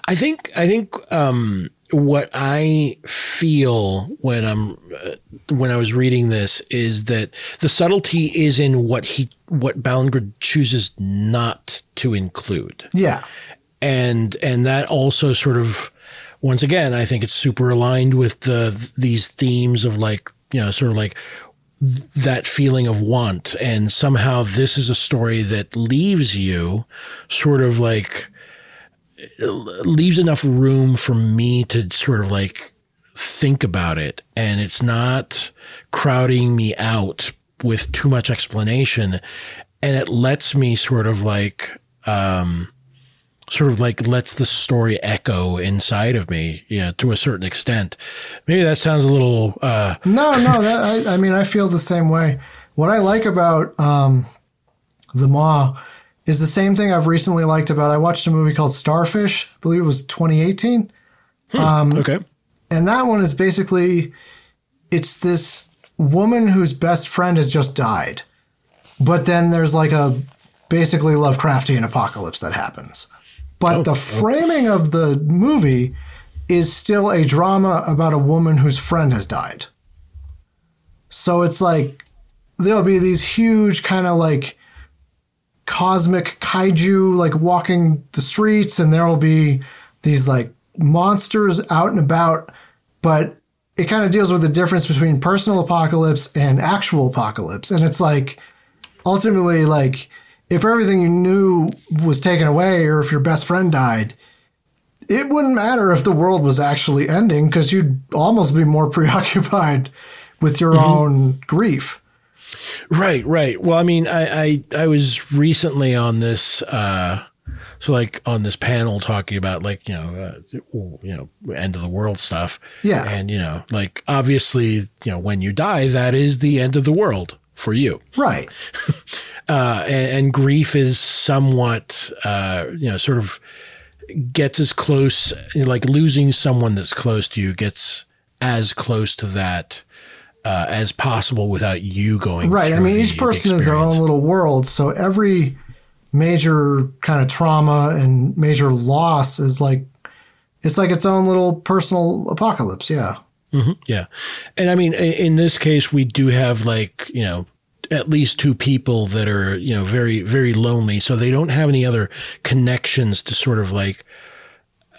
I think I think um, what I feel when I'm uh, when I was reading this is that the subtlety is in what he what Ballingrud chooses not to include. Yeah, and and that also sort of once again i think it's super aligned with the these themes of like you know sort of like that feeling of want and somehow this is a story that leaves you sort of like leaves enough room for me to sort of like think about it and it's not crowding me out with too much explanation and it lets me sort of like um sort of like lets the story echo inside of me you know to a certain extent maybe that sounds a little uh no, no. That I, I mean, I feel the same way. What I like about um, the Maw is the same thing I've recently liked about. I watched a movie called Starfish. I believe it was 2018. Hmm, um, okay And that one is basically it's this woman whose best friend has just died. But then there's like a basically Lovecraftian apocalypse that happens. But oh, the framing of the movie is still a drama about a woman whose friend has died. So it's like there'll be these huge kind of like cosmic kaiju like walking the streets and there will be these like monsters out and about but it kind of deals with the difference between personal apocalypse and actual apocalypse and it's like ultimately like if everything you knew was taken away or if your best friend died it wouldn't matter if the world was actually ending because you'd almost be more preoccupied with your mm-hmm. own grief Right, right. Well, I mean, I, I, I was recently on this, uh, so like on this panel talking about like you know, uh, you know, end of the world stuff. Yeah. and you know, like obviously, you know, when you die, that is the end of the world for you. right Uh, and, and grief is somewhat, uh, you know, sort of gets as close, like losing someone that's close to you gets as close to that. Uh, as possible without you going Right. I mean, each person is their own little world. So every major kind of trauma and major loss is like it's like its own little personal apocalypse. Yeah. Mm-hmm. Yeah. And I mean, in this case, we do have like, you know, at least two people that are, you know, very, very lonely. So they don't have any other connections to sort of like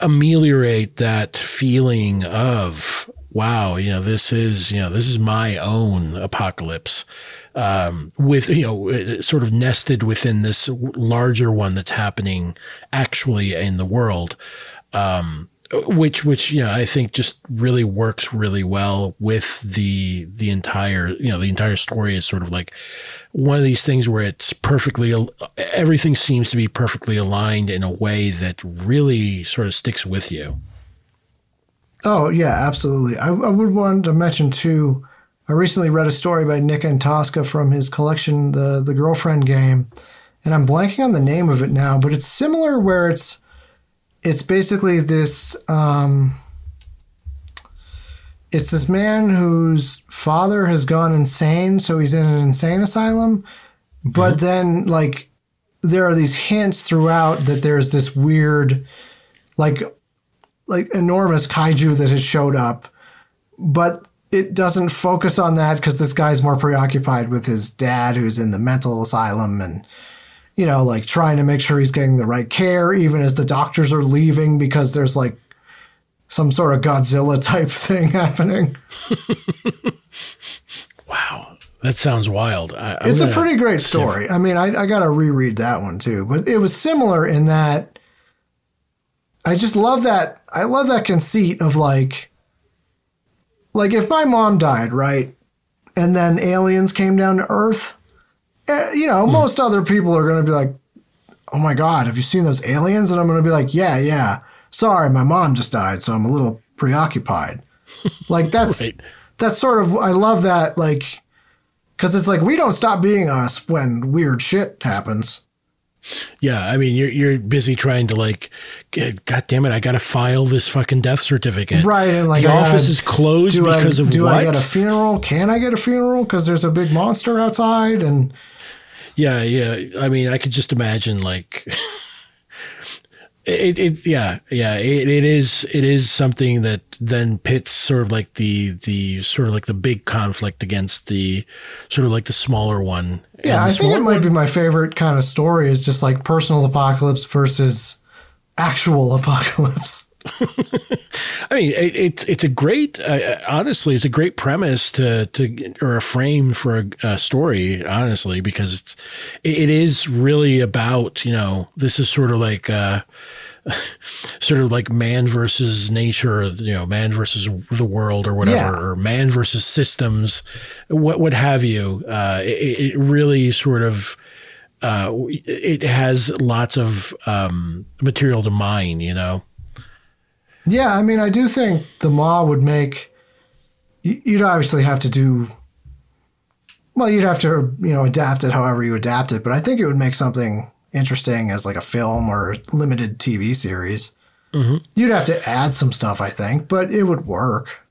ameliorate that feeling of, wow, you know, this is, you know, this is my own apocalypse. Um, with, you know, sort of nested within this larger one that's happening actually in the world. Um, which which you know I think just really works really well with the the entire you know the entire story is sort of like one of these things where it's perfectly everything seems to be perfectly aligned in a way that really sort of sticks with you. Oh yeah, absolutely. I, I would want to mention too. I recently read a story by Nick Antosca from his collection, the the Girlfriend Game, and I'm blanking on the name of it now, but it's similar where it's it's basically this um, it's this man whose father has gone insane so he's in an insane asylum but mm-hmm. then like there are these hints throughout that there's this weird like like enormous kaiju that has showed up but it doesn't focus on that because this guy's more preoccupied with his dad who's in the mental asylum and you know, like trying to make sure he's getting the right care, even as the doctors are leaving because there's like some sort of Godzilla type thing happening. wow. That sounds wild. I, it's a pretty great story. I mean, I, I got to reread that one too, but it was similar in that I just love that. I love that conceit of like, like if my mom died, right? And then aliens came down to Earth Eh, you know, mm. most other people are going to be like, oh my God, have you seen those aliens? And I'm going to be like, yeah, yeah. Sorry, my mom just died, so I'm a little preoccupied. like that's right. that's sort of I love that like because it's like we don't stop being us when weird shit happens. Yeah, I mean, you're you're busy trying to like, God damn it, I got to file this fucking death certificate. Right, and like the I office gotta, is closed because I, of do what? I get a funeral? Can I get a funeral? Because there's a big monster outside, and yeah, yeah. I mean, I could just imagine like it, it yeah, yeah. It, it is it is something that then pits sort of like the the sort of like the big conflict against the sort of like the smaller one. Yeah, I think it might one, be my favorite kind of story is just like personal apocalypse versus actual apocalypse. I mean, it, it's it's a great, uh, honestly, it's a great premise to to or a frame for a, a story, honestly, because it's it is really about you know this is sort of like. Uh, sort of like man versus nature, you know, man versus the world or whatever, yeah. or man versus systems, what what have you. Uh, it, it, really sort of uh, it has lots of um, material to mine, you know. Yeah, I mean, I do think the Maw would make. You'd obviously have to do. Well, you'd have to, you know, adapt it however you adapt it, but I think it would make something interesting as like a film or limited TV series. Mm-hmm. You'd have to add some stuff, I think, but it would work.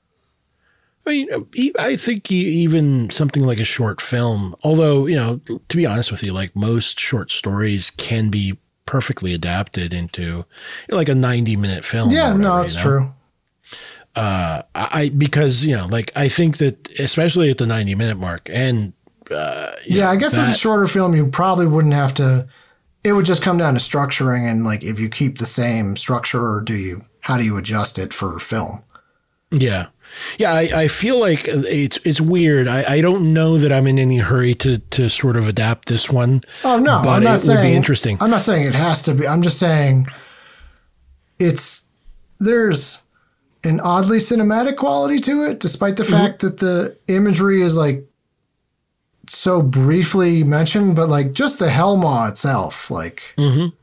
I mean, I think even something like a short film, although, you know, to be honest with you, like most short stories can be perfectly adapted into you know, like a 90 minute film. Yeah, whatever, no, you know? true. Uh, I, because, you know, like I think that especially at the 90 minute mark and, uh, yeah, know, I guess that, as a shorter film, you probably wouldn't have to, it would just come down to structuring and like if you keep the same structure or do you, how do you adjust it for film? Yeah. Yeah, I, I feel like it's it's weird. I, I don't know that I'm in any hurry to to sort of adapt this one. Oh no, but I'm not it saying, would be interesting. I'm not saying it has to be. I'm just saying it's there's an oddly cinematic quality to it, despite the mm-hmm. fact that the imagery is like so briefly mentioned, but like just the Hellmaw itself, like mm-hmm.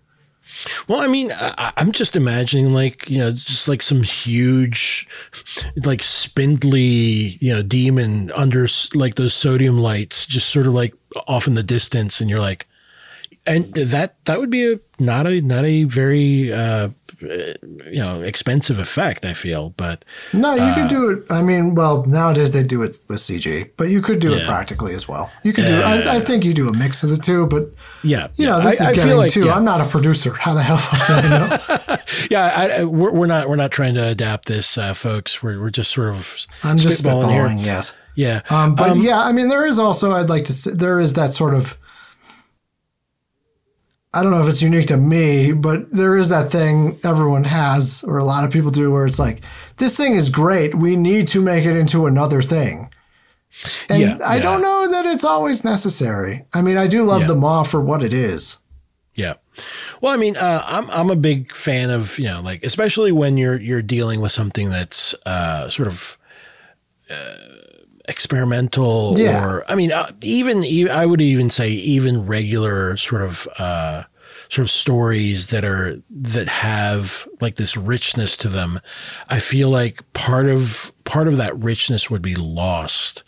Well, I mean, I, am just imagining like you know, just like some huge, like spindly, you know, demon under like those sodium lights, just sort of like off in the distance, and you're like, and that that would be a not a not a very uh, you know expensive effect. I feel, but No, you Uh, could do it. I mean, well, nowadays they do it with CG, but you could do it practically as well. You could do. I, I think you do a mix of the two, but yeah, you yeah. know, this I, is I getting like too. yeah. I'm not a producer. How the hell? I know? Yeah, we're, we're not we're not trying to adapt this, uh, folks. We're, we're just sort of I'm just spitballing here. Yes. Yeah, Um, but yeah, I mean, there is also, I'd like to say, there is that sort of, I don't know if it's unique to me, but there is that thing everyone has, or a lot of people do, where it's like, this thing is great. We need to make it into another thing. And Yeah, I yeah. don't know that it's always necessary. I mean, I do love Yeah. the Maw for what it is. Yeah. Well, I mean, uh, I'm I'm a big fan of you know like especially when you're you're dealing with something that's uh, sort of uh, experimental Yeah. or I mean uh, even, even I would even say even regular sort of uh, sort of stories that are that have like this richness to them. I feel like part of part of that richness would be lost.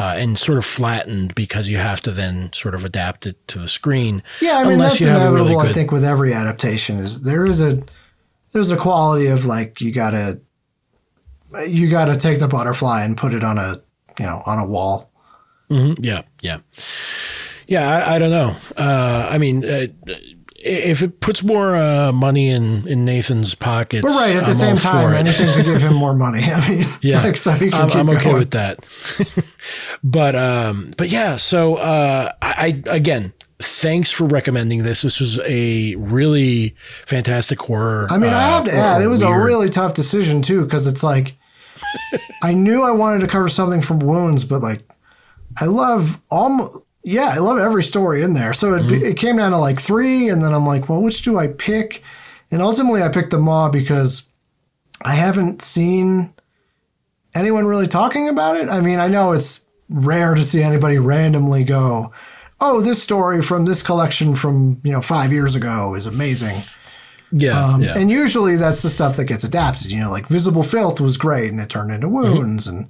Uh, and sort of flattened because you have to then sort of adapt it to the screen. Yeah, I mean, that's you have a inevitable, really I think, with every adaptation is there is a, there's a quality of like, you gotta, you gotta take the butterfly and put it on a, you know, on a wall. Yeah, yeah, yeah. I, I don't know. Uh, I mean, uh, if it puts more uh, money in in Nathan's pockets, But right at the I'm same time, anything to give him more money. I mean, Yeah, like, so I'm, I'm okay with that. but um, but yeah. So uh, I, I again, thanks for recommending this. This was a really fantastic horror. I mean, I uh, have to or- add, it was a really tough decision too, because it's like, I knew I wanted to cover something from wounds, but like, I love all. yeah, I love every story in there. So it, Mm-hmm. it came down to like three, and then I'm like, well, which do I pick? And ultimately, I picked the Maw because I haven't seen anyone really talking about it. I mean, I know it's rare to see anybody randomly go, "Oh, this story from this collection from you know five years ago is amazing." Yeah, Um, yeah. And usually that's the stuff that gets adapted. You know, like Visible Filth was great and it turned into Mm-hmm. Wounds. And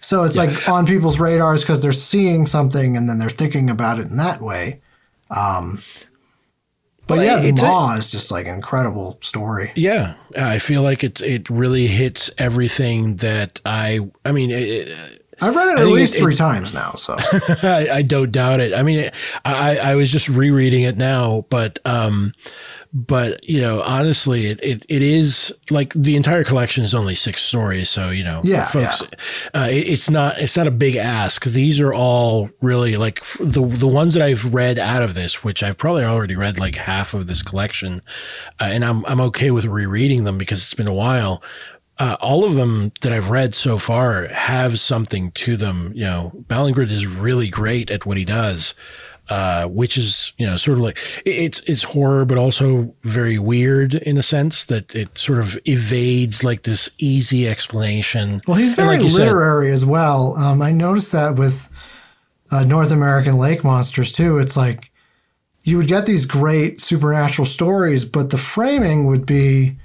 so it's like on people's radars because they're seeing something and then they're thinking about it in that way. Um, but yeah, The it's a- is just like an incredible story. Yeah, I feel like it's it really hits everything that I. I mean, it, it- I've read it at least it- three times now. So I, I don't doubt it. I mean, I, I was just rereading it now, but um, but you know, honestly, it, it, it is like the entire collection is only six stories, so you know, Yeah, folks, Uh, it, it's not it's not a big ask. These are all really like f- the the ones that I've read out of this, which I've probably already read like half of this collection, uh, and I'm I'm okay with rereading them because it's been a while uh, all of them that I've read so far have something to them. You know, Ballingrud is really great at what he does, uh, which is you know sort of like it's it's horror, but also very weird in a sense that it sort of evades like this easy explanation. Well, he's very like you said- literary as well. Um, I noticed that with uh, North American lake monsters too. It's like you would get these great supernatural stories, but the framing would be,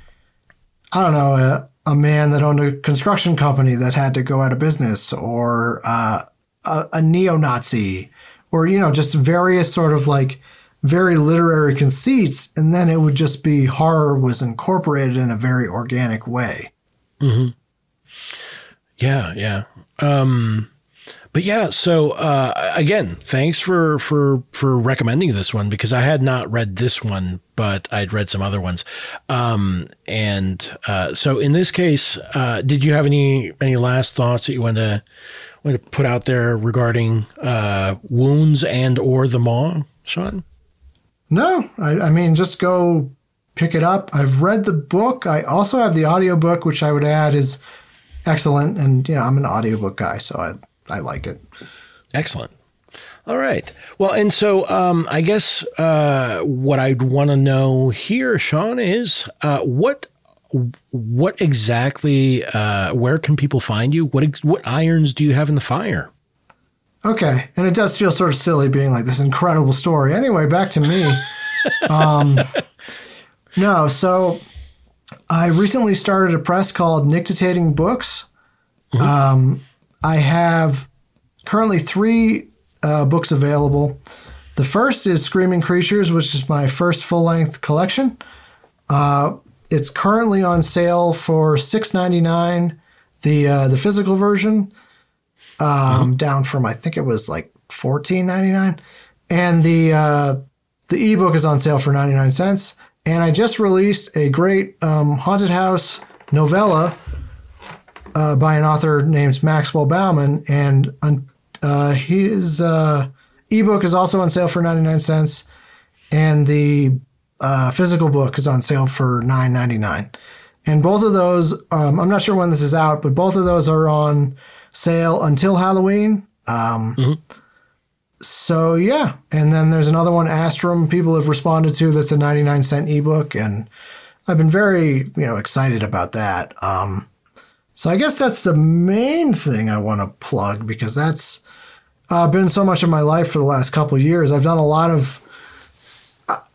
I don't know, a, man that owned a construction company that had to go out of business, or uh, a, a neo-Nazi, or you know, just various sort of like very literary conceits, and then it would just be horror was incorporated in a very organic way. Mm-hmm. Yeah, yeah. Um, but yeah, so uh, again, thanks for for for recommending this one because I had not read this one, but I'd read some other ones. Um, and uh, so in this case, uh, did you have any any last thoughts that you want to want to put out there regarding uh, wounds and or the maw, Sean? No, I, I mean, just go pick it up. I've read the book. I also have the audiobook, which I would add is excellent. And, you know, I'm an audiobook guy, so I, I liked it. Excellent. All right. Well, and so um, I guess uh, what I'd want to know here, Sean, is uh, what what exactly uh, where can people find you? What ex- what irons do you have in the fire? Okay. And it does feel sort of silly being like this incredible story. Anyway, back to me. um, no, so I recently started a press called Nictitating Books. Um, I have currently three uh, books available. The first is Screaming Creatures, which is my first full length collection. Uh, it's currently on sale for six ninety nine, the uh, the physical version, um, down from I think it was like fourteen ninety nine, and the uh, the ebook is on sale for ninety nine cents. And I just released a great um, haunted house novella uh, by an author named Maxwell Bauman, and uh, his uh, ebook is also on sale for ninety nine cents, and the uh, physical book is on sale for nine ninety nine. And both of those, um, I'm not sure when this is out, but both of those are on sale until Halloween. Um, So yeah, and then there's another one, Astrum. People have responded to that's a 99 cent ebook, and I've been very you know excited about that. Um, so I guess that's the main thing I want to plug because that's uh, been so much of my life for the last couple of years. I've done a lot of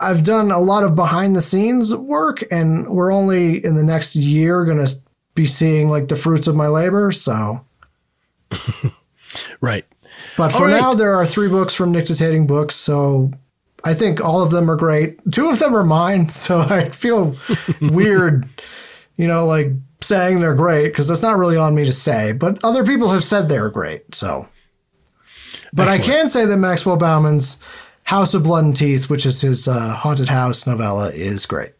I've done a lot of behind the scenes work, and we're only in the next year going to be seeing like the fruits of my labor. So, Right. but for right. now, there are three books from Nictitating Books. So I think all of them are great. Two of them are mine, so I feel weird, you know, like saying they're great because that's not really on me to say. But other people have said they're great, so. But I can say that Maxwell Bauman's House of Blood and Teeth, which is his uh, haunted house novella, is great.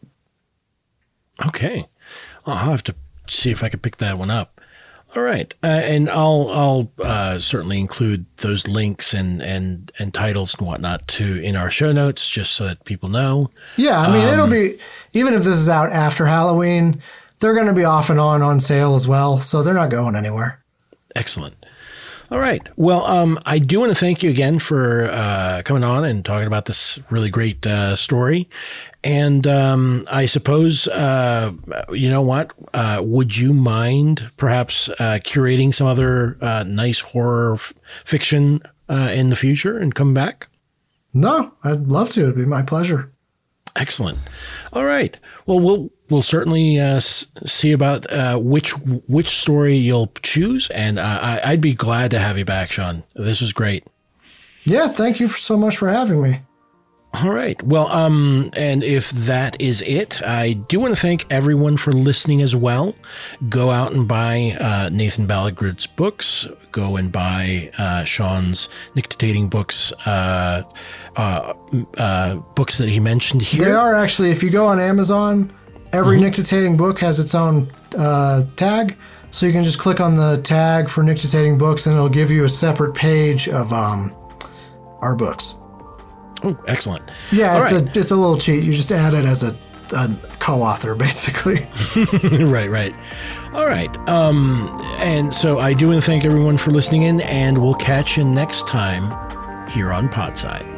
Okay. Well, I'll have to see if I can pick that one up. All right, uh, and I'll I'll uh, certainly include those links and and and titles and whatnot to in our show notes, just so that people know. Yeah, I mean, it'll be even if this is out after Halloween, they're going to be off and on on sale as well, so they're not going anywhere. Excellent. All right. Well, um, I do want to thank you again for uh, coming on and talking about this really great uh, story. And um, I suppose, uh, you know what? Uh, would you mind perhaps uh, curating some other uh, nice horror f- fiction uh, in the future and come back? No, I'd love to. It'd be my pleasure. Excellent. All right. Well, we'll we'll certainly uh, see about uh, which which story you'll choose, and uh, I, I'd be glad to have you back, Sean. This is great. Yeah, thank you so much for having me. All right. Well, um, and if that is it, I do want to thank everyone for listening as well. Go out and buy uh, Nathan Ballingrud's books. Go and buy uh, Sean's nictitating books, uh, uh, uh, books that he mentioned here. They are actually, if you go on Amazon, every nictitating book has its own uh, tag. So you can just click on the tag for nictitating books and it'll give you a separate page of um, our books. Oh, excellent. Yeah, All it's right. a it's a little cheat. You just add it as a, a co-author, basically. right, right. All right. Um, and so I do want to thank everyone for listening in, and we'll catch you next time here on Podside.